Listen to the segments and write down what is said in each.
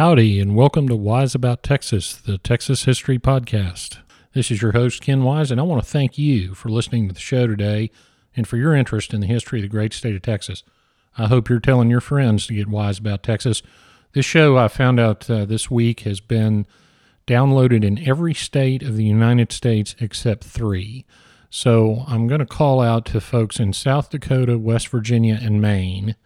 Howdy, and welcome to Wise About Texas, the Texas History Podcast. This is your host, Ken Wise, and I want to thank you for listening to the show today and for your interest in the history of the great state of Texas. I hope you're telling your friends to get wise about Texas. This show, I found out uh, this week, has been downloaded in every state of the United States except three. So I'm going to call out to folks in South Dakota, West Virginia, and Maine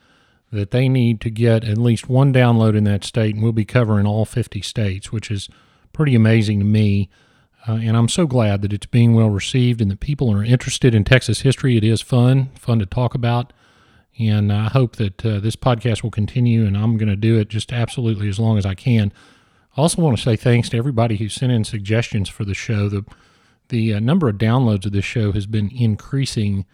that they need to get at least one download in that state, and we'll be covering all 50 states, which is pretty amazing to me. Uh, and I'm so glad that it's being well received and that people are interested in Texas history. It is fun, fun to talk about. And I hope that uh, this podcast will continue, and I'm going to do it just absolutely as long as I can. I also want to say thanks to everybody who sent in suggestions for the show. The the uh, number of downloads of this show has been increasing.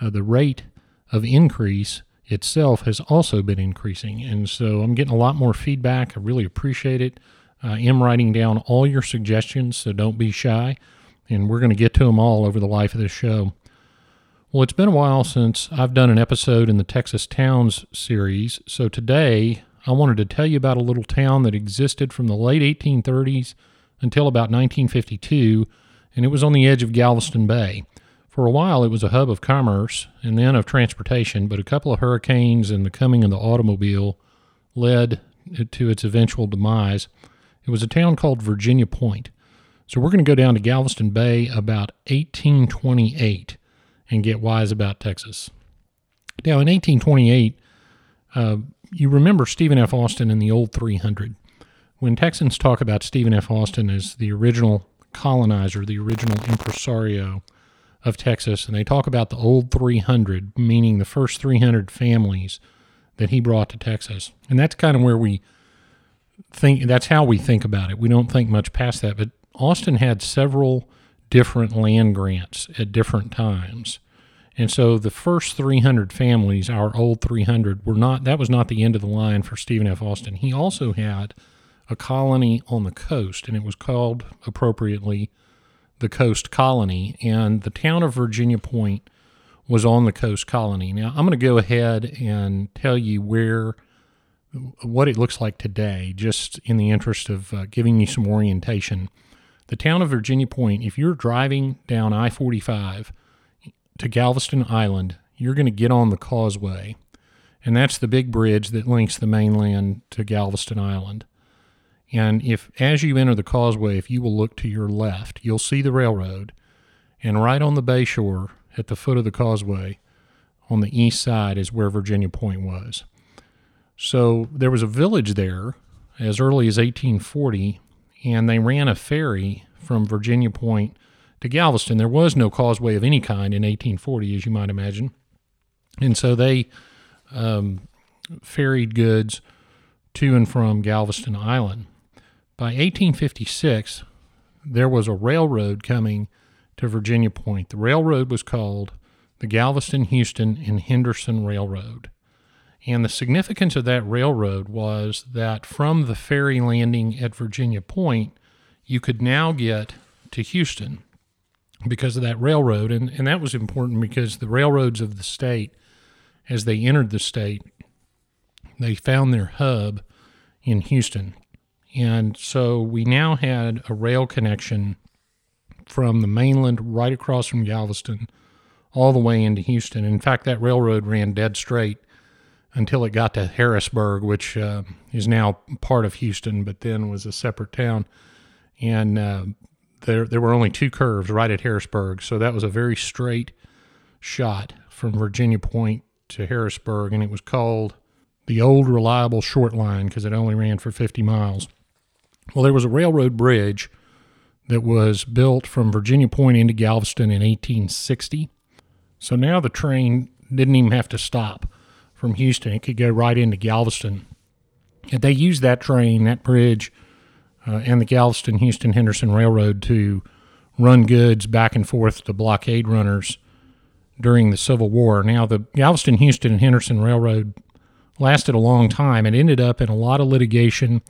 Uh, the rate of increase itself has also been increasing. And so I'm getting a lot more feedback. I really appreciate it. I am writing down all your suggestions, so don't be shy. And we're going to get to them all over the life of this show. Well, it's been a while since I've done an episode in the Texas Towns series. So today I wanted to tell you about a little town that existed from the late 1830s until about 1952, and it was on the edge of Galveston Bay. For a while, it was a hub of commerce and then of transportation, but a couple of hurricanes and the coming of the automobile led to its eventual demise. It was a town called Virginia Point. So we're going to go down to Galveston Bay about 1828 and get wise about Texas. Now, in 1828, uh, you remember Stephen F. Austin in the Old 300. When Texans talk about Stephen F. Austin as the original colonizer, the original impresario, of Texas, and they talk about the old 300, meaning the first 300 families that he brought to Texas. And that's kind of where we think, that's how we think about it. We don't think much past that. But Austin had several different land grants at different times. And so the first 300 families, our old 300, were not, that was not the end of the line for Stephen F. Austin. He also had a colony on the coast, and it was called appropriately the coast colony, and the town of Virginia Point was on the coast colony. Now, I'm going to go ahead and tell you where what it looks like today, just in the interest of uh, giving you some orientation. The town of Virginia Point, if you're driving down I 45 to Galveston Island, you're going to get on the causeway, and that's the big bridge that links the mainland to Galveston Island. And if, as you enter the causeway, if you will look to your left, you'll see the railroad. And right on the bay shore, at the foot of the causeway, on the east side, is where Virginia Point was. So there was a village there as early as 1840, and they ran a ferry from Virginia Point to Galveston. There was no causeway of any kind in 1840, as you might imagine. And so they um, ferried goods to and from Galveston Island. By 1856, there was a railroad coming to Virginia Point. The railroad was called the Galveston, Houston, and Henderson Railroad. And the significance of that railroad was that from the ferry landing at Virginia Point, you could now get to Houston because of that railroad. And, and that was important because the railroads of the state, as they entered the state, they found their hub in Houston. And so we now had a rail connection from the mainland right across from Galveston all the way into Houston. In fact, that railroad ran dead straight until it got to Harrisburg, which uh, is now part of Houston, but then was a separate town. And uh, there, there were only two curves right at Harrisburg. So that was a very straight shot from Virginia Point to Harrisburg. And it was called the Old Reliable Short Line because it only ran for 50 miles. Well, there was a railroad bridge that was built from Virginia Point into Galveston in 1860. So now the train didn't even have to stop from Houston, it could go right into Galveston. And they used that train, that bridge, uh, and the Galveston Houston Henderson Railroad to run goods back and forth to blockade runners during the Civil War. Now, the Galveston Houston and Henderson Railroad lasted a long time. It ended up in a lot of litigation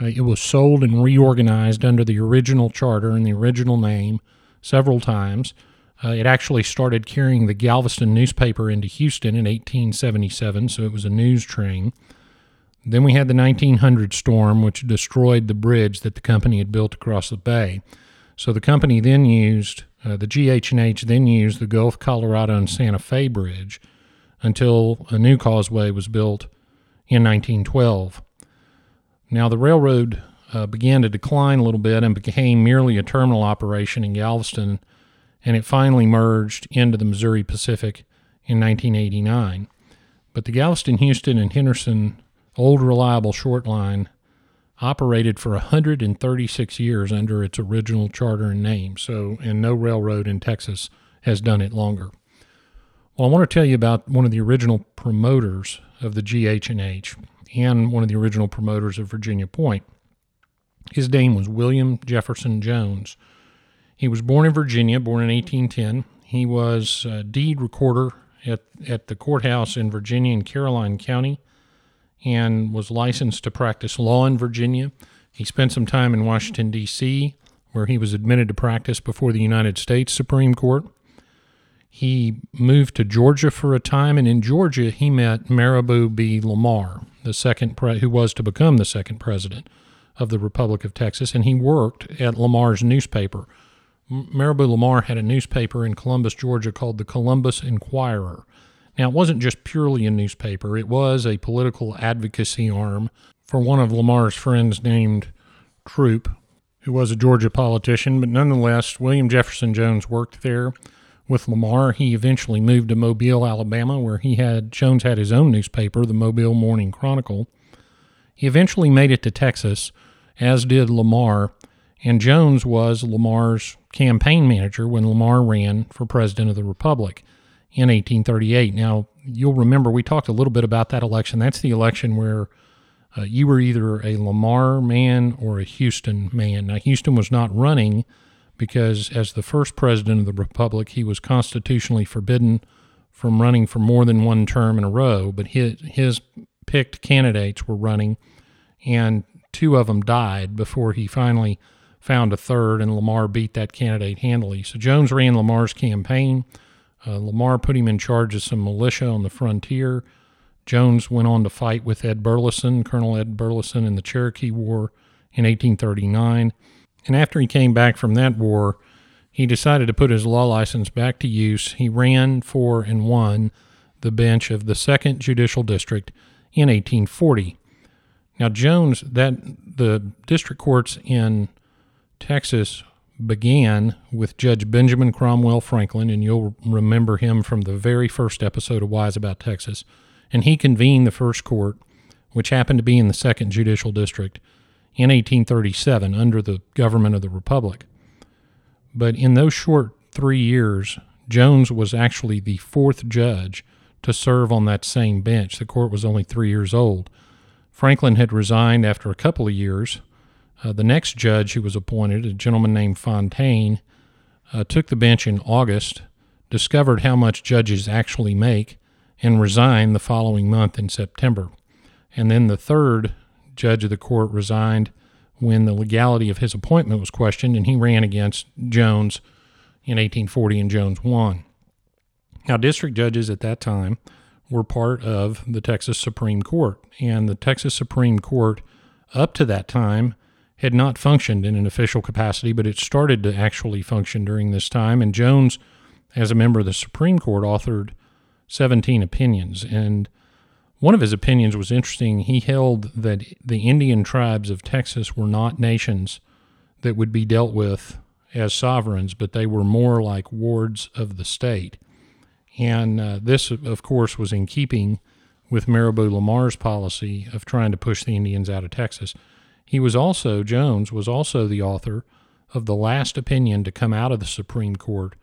uh, it was sold and reorganized under the original charter and the original name several times. Uh, it actually started carrying the Galveston newspaper into Houston in 1877, so it was a news train. Then we had the 1900 storm, which destroyed the bridge that the company had built across the bay. So the company then used, uh, the GH&H then used the Gulf, Colorado, and Santa Fe Bridge until a new causeway was built in 1912. Now, the railroad uh, began to decline a little bit and became merely a terminal operation in Galveston, and it finally merged into the Missouri Pacific in 1989. But the Galveston, Houston, and Henderson Old Reliable Short Line operated for 136 years under its original charter and name. So, and no railroad in Texas has done it longer. Well, I want to tell you about one of the original promoters of the GH&H and one of the original promoters of Virginia Point. His name was William Jefferson Jones. He was born in Virginia, born in 1810. He was deed recorder at, at the courthouse in Virginia and Caroline County and was licensed to practice law in Virginia. He spent some time in Washington, D.C., where he was admitted to practice before the United States Supreme Court. He moved to Georgia for a time, and in Georgia, he met Mirabeau B. Lamar, the second pre- who was to become the second president of the Republic of Texas, and he worked at Lamar's newspaper. Mirabeau Lamar had a newspaper in Columbus, Georgia called the Columbus Inquirer. Now, it wasn't just purely a newspaper, it was a political advocacy arm for one of Lamar's friends named Troup, who was a Georgia politician, but nonetheless, William Jefferson Jones worked there with Lamar. He eventually moved to Mobile, Alabama, where he had Jones had his own newspaper, the Mobile Morning Chronicle. He eventually made it to Texas, as did Lamar, and Jones was Lamar's campaign manager when Lamar ran for president of the Republic in 1838. Now, you'll remember we talked a little bit about that election. That's the election where uh, you were either a Lamar man or a Houston man. Now, Houston was not running because, as the first president of the Republic, he was constitutionally forbidden from running for more than one term in a row, but his, his picked candidates were running, and two of them died before he finally found a third, and Lamar beat that candidate handily. So Jones ran Lamar's campaign. Uh, Lamar put him in charge of some militia on the frontier. Jones went on to fight with Ed Burleson, Colonel Ed Burleson, in the Cherokee War in 1839. And after he came back from that war, he decided to put his law license back to use. He ran for and won the bench of the Second Judicial District in 1840. Now, Jones, that the district courts in Texas began with Judge Benjamin Cromwell Franklin, and you'll remember him from the very first episode of Wise About Texas. And he convened the first court, which happened to be in the Second Judicial District, in 1837 under the government of the Republic. But in those short three years, Jones was actually the fourth judge to serve on that same bench. The court was only three years old. Franklin had resigned after a couple of years uh, the next judge who was appointed, a gentleman named Fontaine, uh, took the bench in August, discovered how much judges actually make, and resigned the following month in September. And then the third judge of the court resigned when the legality of his appointment was questioned, and he ran against Jones in 1840, and Jones won. Now, district judges at that time were part of the Texas Supreme Court, and the Texas Supreme Court, up to that time, had not functioned in an official capacity, but it started to actually function during this time. And Jones, as a member of the Supreme Court, authored 17 opinions. And one of his opinions was interesting. He held that the Indian tribes of Texas were not nations that would be dealt with as sovereigns, but they were more like wards of the state. And uh, this, of course, was in keeping with Mirabeau Lamar's policy of trying to push the Indians out of Texas. He was also, Jones was also the author of the last opinion to come out of the Supreme Court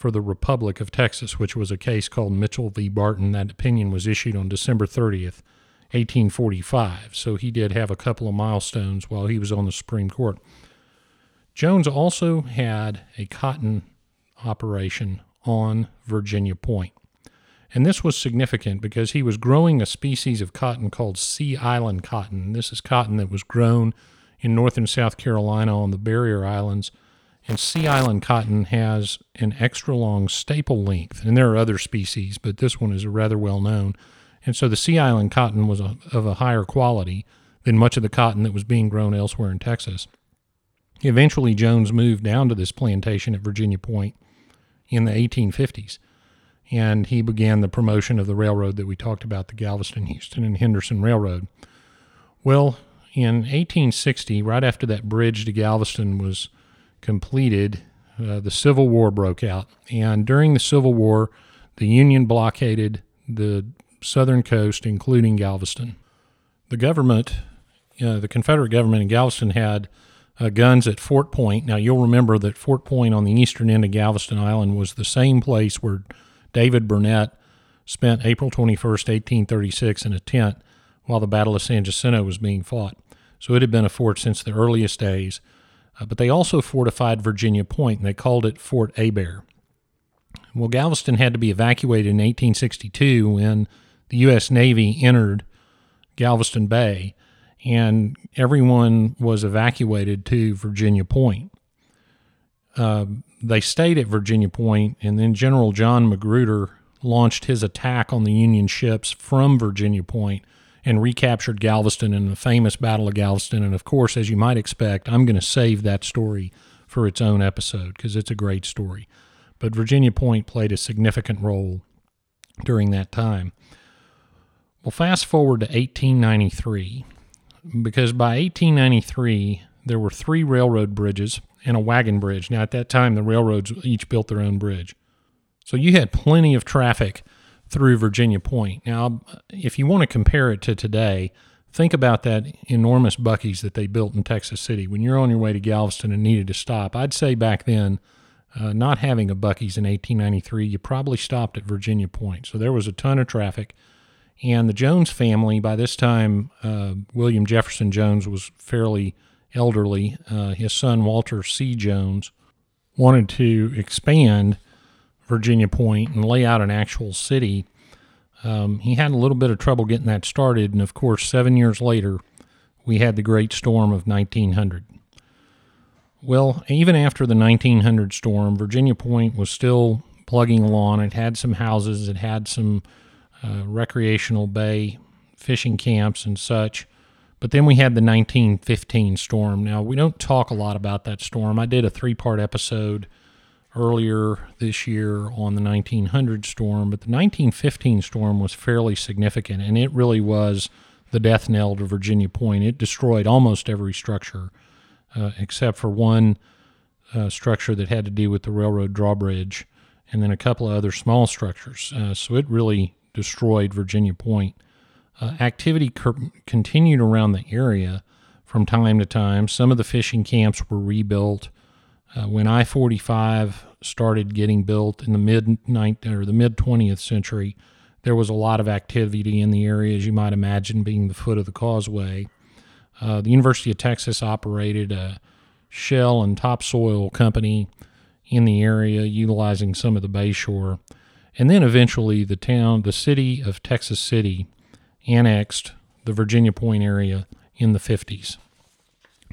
for the Republic of Texas, which was a case called Mitchell v. Barton. That opinion was issued on December 30th, 1845. So he did have a couple of milestones while he was on the Supreme Court. Jones also had a cotton operation on Virginia Point. And this was significant because he was growing a species of cotton called Sea Island cotton. This is cotton that was grown in North and South Carolina on the barrier islands. And Sea Island cotton has an extra long staple length. And there are other species, but this one is rather well known. And so the Sea Island cotton was a, of a higher quality than much of the cotton that was being grown elsewhere in Texas. Eventually, Jones moved down to this plantation at Virginia Point in the 1850s, and he began the promotion of the railroad that we talked about, the Galveston, Houston, and Henderson Railroad. Well, in 1860, right after that bridge to Galveston was completed, uh, the Civil War broke out. And during the Civil War, the Union blockaded the southern coast, including Galveston. The government, uh, the Confederate government in Galveston, had uh, guns at Fort Point. Now, you'll remember that Fort Point on the eastern end of Galveston Island was the same place where David Burnet spent April 21st, 1836, in a tent while the Battle of San Jacinto was being fought. So it had been a fort since the earliest days. Uh, but they also fortified Virginia Point, and they called it Fort Hebert. Well, Galveston had to be evacuated in 1862 when the U.S. Navy entered Galveston Bay, and everyone was evacuated to Virginia Point. Uh, they stayed at Virginia Point, and then General John Magruder launched his attack on the Union ships from Virginia Point and recaptured Galveston in the famous Battle of Galveston. And of course, as you might expect, I'm going to save that story for its own episode because it's a great story. But Virginia Point played a significant role during that time. Well, fast forward to 1893, because by 1893, there were three railroad bridges and a wagon bridge. Now, at that time, the railroads each built their own bridge. So you had plenty of traffic through Virginia Point. Now, if you want to compare it to today, think about that enormous Buc-ee's that they built in Texas City. When you're on your way to Galveston and needed to stop, I'd say back then, uh, not having a Buc-ee's in 1893, you probably stopped at Virginia Point. So there was a ton of traffic. And the Jones family, by this time, uh, William Jefferson Jones was fairly elderly. Uh, his son, Walter C. Jones, wanted to expand Virginia Point and lay out an actual city. Um, he had a little bit of trouble getting that started, and of course, seven years later, we had the Great Storm of 1900. Well, even after the 1900 storm, Virginia Point was still plugging along. It had some houses, it had some uh, recreational bay fishing camps and such. But then we had the 1915 storm. Now, we don't talk a lot about that storm. I did a three part episode earlier this year on the 1900 storm, but the 1915 storm was fairly significant, and it really was the death knell to Virginia Point. It destroyed almost every structure uh, except for one uh, structure that had to do with the railroad drawbridge, and then a couple of other small structures. Uh, so it really destroyed Virginia Point. Uh, activity continued around the area from time to time. Some of the fishing camps were rebuilt. Uh, when I 45 started getting built in the mid or the mid 20th century, there was a lot of activity in the area, as you might imagine, being the foot of the causeway. Uh, the University of Texas operated a shell and topsoil company in the area, utilizing some of the bayshore. And then eventually, the town, the city of Texas City, annexed the Virginia Point area in the 50s.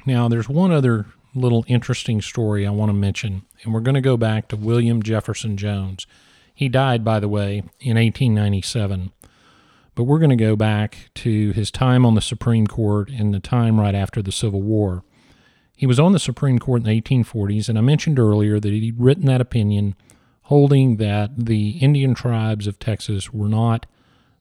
Now, there's one other little interesting story I want to mention, and we're going to go back to William Jefferson Jones. He died, by the way, in 1897. But we're going to go back to his time on the Supreme Court and the time right after the Civil War. He was on the Supreme Court in the 1840s, and I mentioned earlier that he'd written that opinion holding that the Indian tribes of Texas were not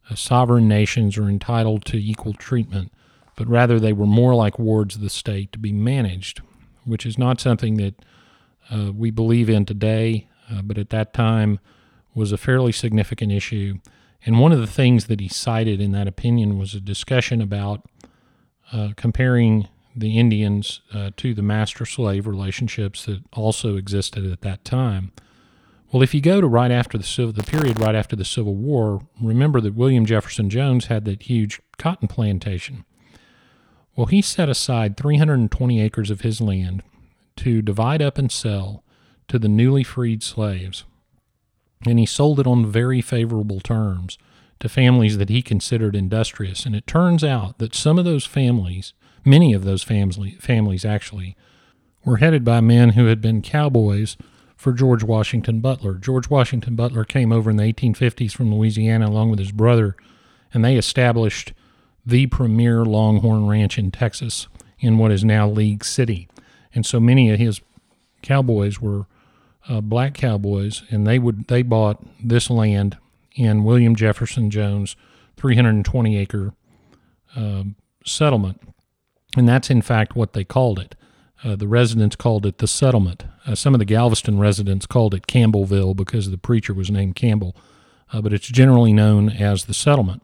uh, sovereign nations or entitled to equal treatment, but rather they were more like wards of the state to be managed which is not something that uh, we believe in today, uh, but at that time was a fairly significant issue. And one of the things that he cited in that opinion was a discussion about uh, comparing the Indians uh, to the master slave relationships that also existed at that time. Well, if you go to right after the the period right after the Civil War, remember that William Jefferson Jones had that huge cotton plantation. Well, he set aside 320 acres of his land to divide up and sell to the newly freed slaves. And he sold it on very favorable terms to families that he considered industrious. And it turns out that some of those families, many of those family, families actually, were headed by men who had been cowboys for George Washington Butler. George Washington Butler came over in the 1850s from Louisiana along with his brother and they established the premier Longhorn Ranch in Texas in what is now League City. And so many of his cowboys were uh, black cowboys, and they would they bought this land in William Jefferson Jones' 320 acre uh, settlement, and that's in fact what they called it. Uh, the residents called it the settlement. Uh, some of the Galveston residents called it Campbellville because the preacher was named Campbell, uh, but it's generally known as the settlement.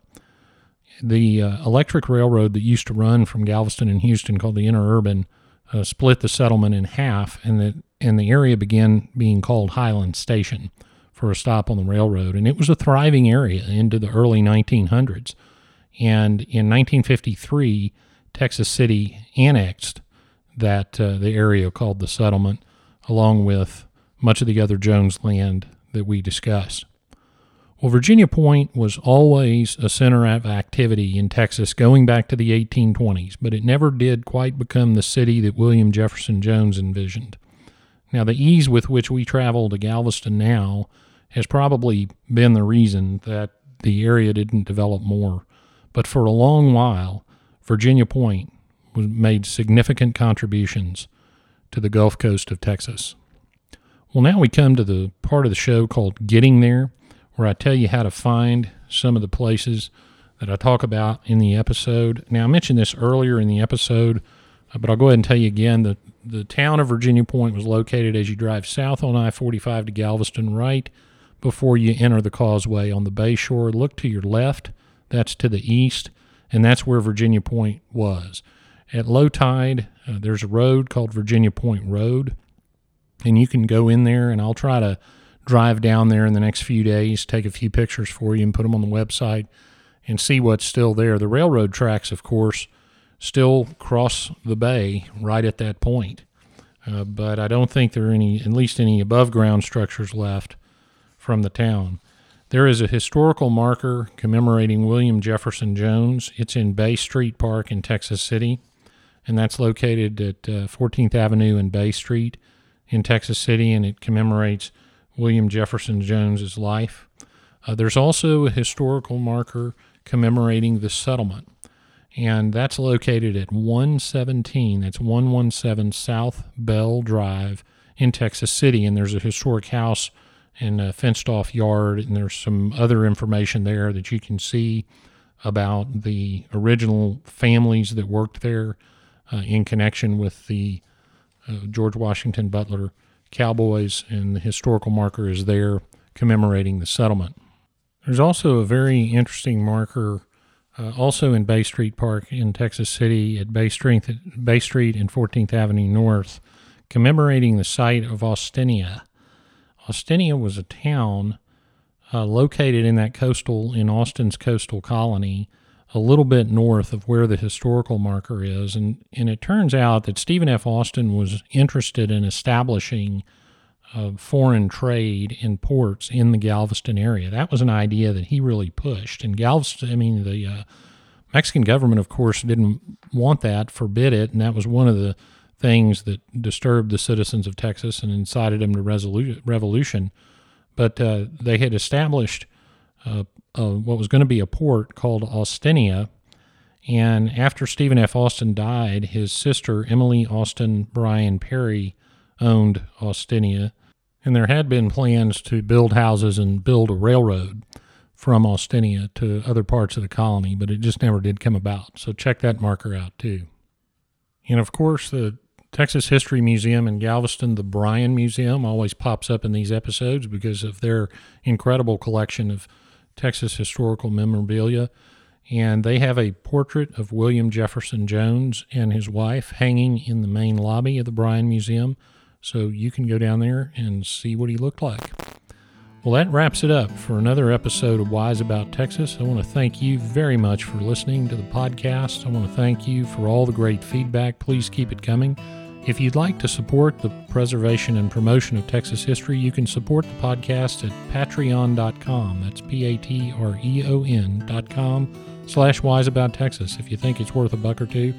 The uh, electric railroad that used to run from Galveston and Houston, called the Interurban, uh, split the settlement in half, and the and the area began being called Highland Station for a stop on the railroad. And it was a thriving area into the early 1900s. And in 1953, Texas City annexed that uh, the area called the settlement, along with much of the other Jones land that we discussed. Well, Virginia Point was always a center of activity in Texas going back to the 1820s, but it never did quite become the city that William Jefferson Jones envisioned. Now, the ease with which we travel to Galveston now has probably been the reason that the area didn't develop more. But for a long while, Virginia Point made significant contributions to the Gulf Coast of Texas. Well, now we come to the part of the show called Getting There where I tell you how to find some of the places that I talk about in the episode. Now, I mentioned this earlier in the episode, uh, but I'll go ahead and tell you again. The, the town of Virginia Point was located as you drive south on I 45 to Galveston, right before you enter the causeway on the bay shore. Look to your left, that's to the east, and that's where Virginia Point was. At low tide, uh, there's a road called Virginia Point Road, and you can go in there, and I'll try to drive down there in the next few days, take a few pictures for you, and put them on the website and see what's still there. The railroad tracks, of course, still cross the bay right at that point. Uh, but I don't think there are any, at least any above ground structures left from the town. There is a historical marker commemorating William Jefferson Jones. It's in Bay Street Park in Texas City, and that's located at uh, 14th Avenue and Bay Street in Texas City, and it commemorates William Jefferson Jones's life. Uh, there's also a historical marker commemorating the settlement, and that's located at 117. That's 117 South Bell Drive in Texas City, and there's a historic house and a fenced off yard, and there's some other information there that you can see about the original families that worked there uh, in connection with the uh, George Washington Butler cowboys, and the historical marker is there commemorating the settlement. There's also a very interesting marker, uh, also in Bay Street Park in Texas City at Bay Street, Bay Street and 14th Avenue North, commemorating the site of Austinia. Austinia was a town uh, located in that coastal, in Austin's coastal colony, a little bit north of where the historical marker is. And, and it turns out that Stephen F. Austin was interested in establishing uh, foreign trade in ports in the Galveston area. That was an idea that he really pushed. And Galveston, I mean, the uh, Mexican government, of course, didn't want that, forbid it. And that was one of the things that disturbed the citizens of Texas and incited them to resolu- revolution. But uh, they had established uh, uh, what was going to be a port called Austinia. And after Stephen F. Austin died, his sister, Emily Austin Bryan Perry, owned Austinia. And there had been plans to build houses and build a railroad from Austinia to other parts of the colony, but it just never did come about. So check that marker out too. And of course, the Texas History Museum in Galveston, the Bryan Museum, always pops up in these episodes because of their incredible collection of Texas historical memorabilia. And they have a portrait of William Jefferson Jones and his wife hanging in the main lobby of the Bryan Museum. So you can go down there and see what he looked like. Well, that wraps it up for another episode of Wise About Texas. I want to thank you very much for listening to the podcast. I want to thank you for all the great feedback. Please keep it coming. If you'd like to support the preservation and promotion of Texas history, you can support the podcast at patreon.com. That's P A T R E O N.com slash wise about Texas. If you think it's worth a buck or two,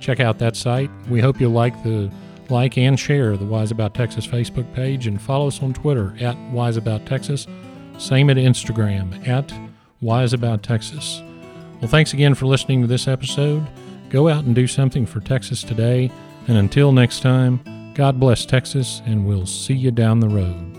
check out that site. We hope you'll like the like and share the Wise About Texas Facebook page and follow us on Twitter at Wise About Texas. Same at Instagram at Wise About Texas. Well, thanks again for listening to this episode. Go out and do something for Texas today. And until next time, God bless Texas, and we'll see you down the road.